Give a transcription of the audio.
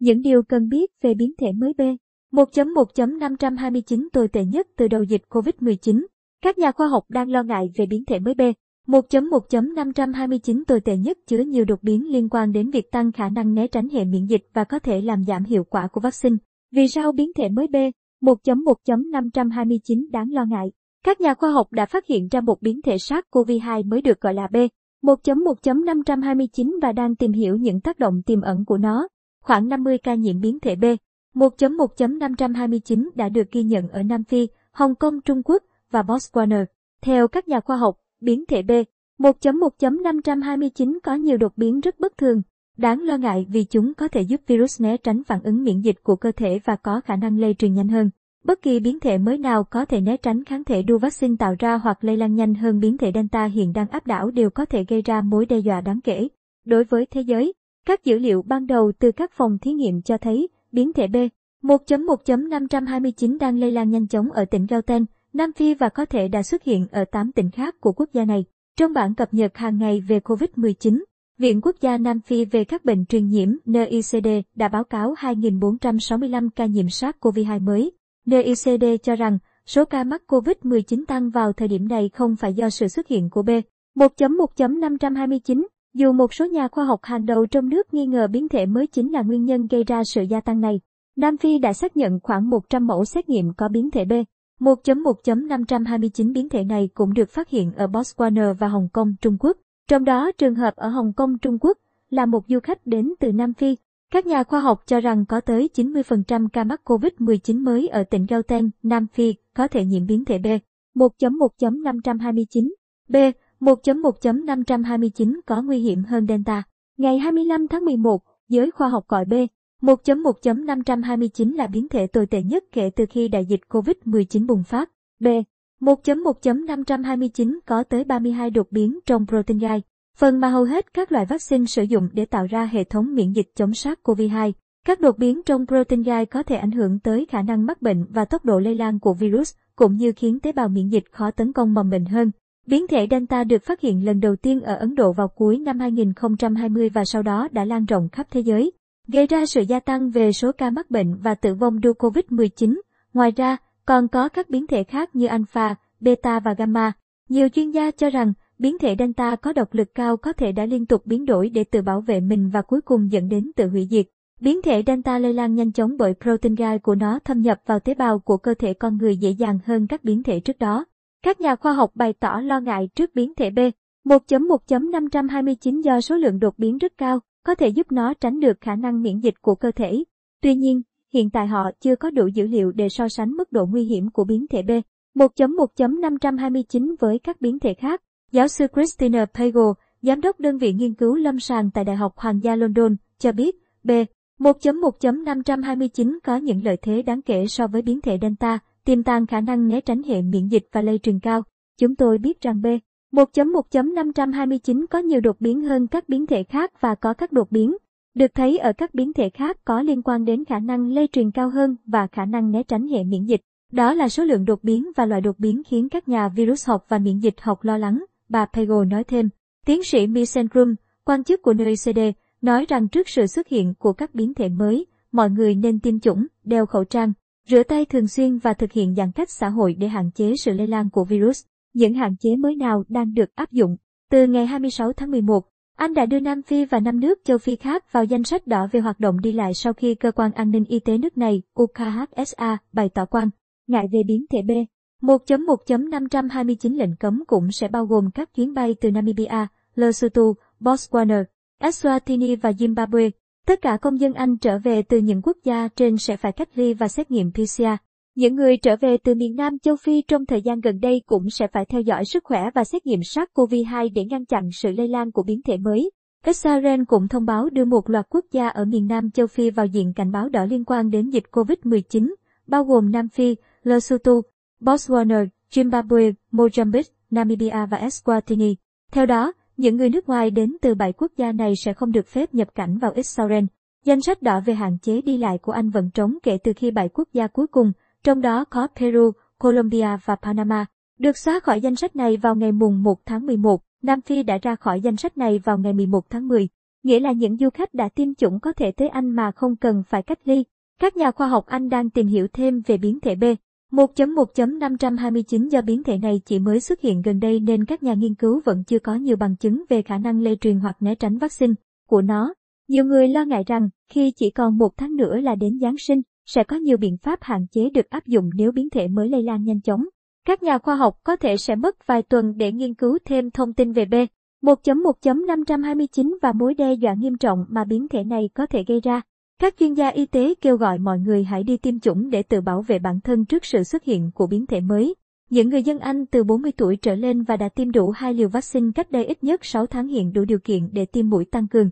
Những điều cần biết về biến thể mới B. 1.1.529 tồi tệ nhất từ đầu dịch COVID-19. Các nhà khoa học đang lo ngại về biến thể mới B. 1.1.529 tồi tệ nhất chứa nhiều đột biến liên quan đến việc tăng khả năng né tránh hệ miễn dịch và có thể làm giảm hiệu quả của vaccine. Vì sao biến thể mới B 1.1.529 đáng lo ngại? Các nhà khoa học đã phát hiện ra một biến thể SARS-CoV-2 mới được gọi là B 1.1.529 và đang tìm hiểu những tác động tiềm ẩn của nó. Khoảng 50 ca nhiễm biến thể B 1.1.529 đã được ghi nhận ở Nam Phi, Hồng Kông, Trung Quốc và Botswana. Theo các nhà khoa học, biến thể B 1.1.529 có nhiều đột biến rất bất thường, đáng lo ngại vì chúng có thể giúp virus né tránh phản ứng miễn dịch của cơ thể và có khả năng lây truyền nhanh hơn. Bất kỳ biến thể mới nào có thể né tránh kháng thể đu vaccine tạo ra hoặc lây lan nhanh hơn biến thể Delta hiện đang áp đảo đều có thể gây ra mối đe dọa đáng kể. Đối với thế giới, các dữ liệu ban đầu từ các phòng thí nghiệm cho thấy biến thể B 1.1.529 đang lây lan nhanh chóng ở tỉnh Gauteng, Nam Phi và có thể đã xuất hiện ở 8 tỉnh khác của quốc gia này. Trong bản cập nhật hàng ngày về COVID-19, Viện Quốc gia Nam Phi về các bệnh truyền nhiễm NICD đã báo cáo 2.465 ca nhiễm SARS-CoV-2 mới. NICD cho rằng số ca mắc COVID-19 tăng vào thời điểm này không phải do sự xuất hiện của B. 1.1.529 dù một số nhà khoa học hàng đầu trong nước nghi ngờ biến thể mới chính là nguyên nhân gây ra sự gia tăng này, Nam Phi đã xác nhận khoảng 100 mẫu xét nghiệm có biến thể B. 1.1.529 biến thể này cũng được phát hiện ở Botswana và Hồng Kông, Trung Quốc. Trong đó trường hợp ở Hồng Kông, Trung Quốc là một du khách đến từ Nam Phi. Các nhà khoa học cho rằng có tới 90% ca mắc COVID-19 mới ở tỉnh Gauteng, Nam Phi có thể nhiễm biến thể B. 1.1.529 B. 1.1.529 có nguy hiểm hơn Delta. Ngày 25 tháng 11, giới khoa học gọi B. 1.1.529 là biến thể tồi tệ nhất kể từ khi đại dịch COVID-19 bùng phát. B. 1.1.529 có tới 32 đột biến trong protein gai, phần mà hầu hết các loại vaccine sử dụng để tạo ra hệ thống miễn dịch chống SARS-CoV-2. Các đột biến trong protein gai có thể ảnh hưởng tới khả năng mắc bệnh và tốc độ lây lan của virus, cũng như khiến tế bào miễn dịch khó tấn công mầm bệnh hơn. Biến thể Delta được phát hiện lần đầu tiên ở Ấn Độ vào cuối năm 2020 và sau đó đã lan rộng khắp thế giới, gây ra sự gia tăng về số ca mắc bệnh và tử vong do COVID-19. Ngoài ra, còn có các biến thể khác như alpha, beta và gamma. Nhiều chuyên gia cho rằng biến thể Delta có độc lực cao có thể đã liên tục biến đổi để tự bảo vệ mình và cuối cùng dẫn đến tự hủy diệt. Biến thể Delta lây lan nhanh chóng bởi protein gai của nó thâm nhập vào tế bào của cơ thể con người dễ dàng hơn các biến thể trước đó. Các nhà khoa học bày tỏ lo ngại trước biến thể B 1.1.529 do số lượng đột biến rất cao, có thể giúp nó tránh được khả năng miễn dịch của cơ thể. Tuy nhiên, hiện tại họ chưa có đủ dữ liệu để so sánh mức độ nguy hiểm của biến thể B 1.1.529 với các biến thể khác. Giáo sư Christina Pagel, giám đốc đơn vị nghiên cứu lâm sàng tại Đại học Hoàng gia London, cho biết B 1.1.529 có những lợi thế đáng kể so với biến thể Delta, tiềm tàng khả năng né tránh hệ miễn dịch và lây truyền cao. Chúng tôi biết rằng B 1.1.529 có nhiều đột biến hơn các biến thể khác và có các đột biến được thấy ở các biến thể khác có liên quan đến khả năng lây truyền cao hơn và khả năng né tránh hệ miễn dịch. Đó là số lượng đột biến và loại đột biến khiến các nhà virus học và miễn dịch học lo lắng, bà Pagel nói thêm. Tiến sĩ Misendrum, quan chức của NICD, nói rằng trước sự xuất hiện của các biến thể mới, mọi người nên tiêm chủng, đeo khẩu trang, rửa tay thường xuyên và thực hiện giãn cách xã hội để hạn chế sự lây lan của virus. Những hạn chế mới nào đang được áp dụng? Từ ngày 26 tháng 11, Anh đã đưa Nam Phi và năm nước châu Phi khác vào danh sách đỏ về hoạt động đi lại sau khi cơ quan an ninh y tế nước này, UKHSA, bày tỏ quan ngại về biến thể B. 1.1.529 lệnh cấm cũng sẽ bao gồm các chuyến bay từ Namibia, Lesotho, Botswana, Eswatini và Zimbabwe. Tất cả công dân Anh trở về từ những quốc gia trên sẽ phải cách ly và xét nghiệm PCR. Những người trở về từ miền Nam châu Phi trong thời gian gần đây cũng sẽ phải theo dõi sức khỏe và xét nghiệm SARS-CoV-2 để ngăn chặn sự lây lan của biến thể mới. Israel cũng thông báo đưa một loạt quốc gia ở miền Nam châu Phi vào diện cảnh báo đỏ liên quan đến dịch COVID-19, bao gồm Nam Phi, Lesotho, Botswana, Zimbabwe, Mozambique, Namibia và Eswatini. Theo đó, những người nước ngoài đến từ bảy quốc gia này sẽ không được phép nhập cảnh vào Israel. Danh sách đỏ về hạn chế đi lại của Anh vẫn trống kể từ khi bảy quốc gia cuối cùng, trong đó có Peru, Colombia và Panama, được xóa khỏi danh sách này vào ngày mùng 1 tháng 11. Nam Phi đã ra khỏi danh sách này vào ngày 11 tháng 10. nghĩa là những du khách đã tiêm chủng có thể tới Anh mà không cần phải cách ly. Các nhà khoa học Anh đang tìm hiểu thêm về biến thể B. 1.1.529 do biến thể này chỉ mới xuất hiện gần đây nên các nhà nghiên cứu vẫn chưa có nhiều bằng chứng về khả năng lây truyền hoặc né tránh vaccine của nó. Nhiều người lo ngại rằng khi chỉ còn một tháng nữa là đến Giáng sinh, sẽ có nhiều biện pháp hạn chế được áp dụng nếu biến thể mới lây lan nhanh chóng. Các nhà khoa học có thể sẽ mất vài tuần để nghiên cứu thêm thông tin về B. 1.1.529 và mối đe dọa nghiêm trọng mà biến thể này có thể gây ra. Các chuyên gia y tế kêu gọi mọi người hãy đi tiêm chủng để tự bảo vệ bản thân trước sự xuất hiện của biến thể mới. Những người dân Anh từ 40 tuổi trở lên và đã tiêm đủ hai liều vaccine cách đây ít nhất 6 tháng hiện đủ điều kiện để tiêm mũi tăng cường.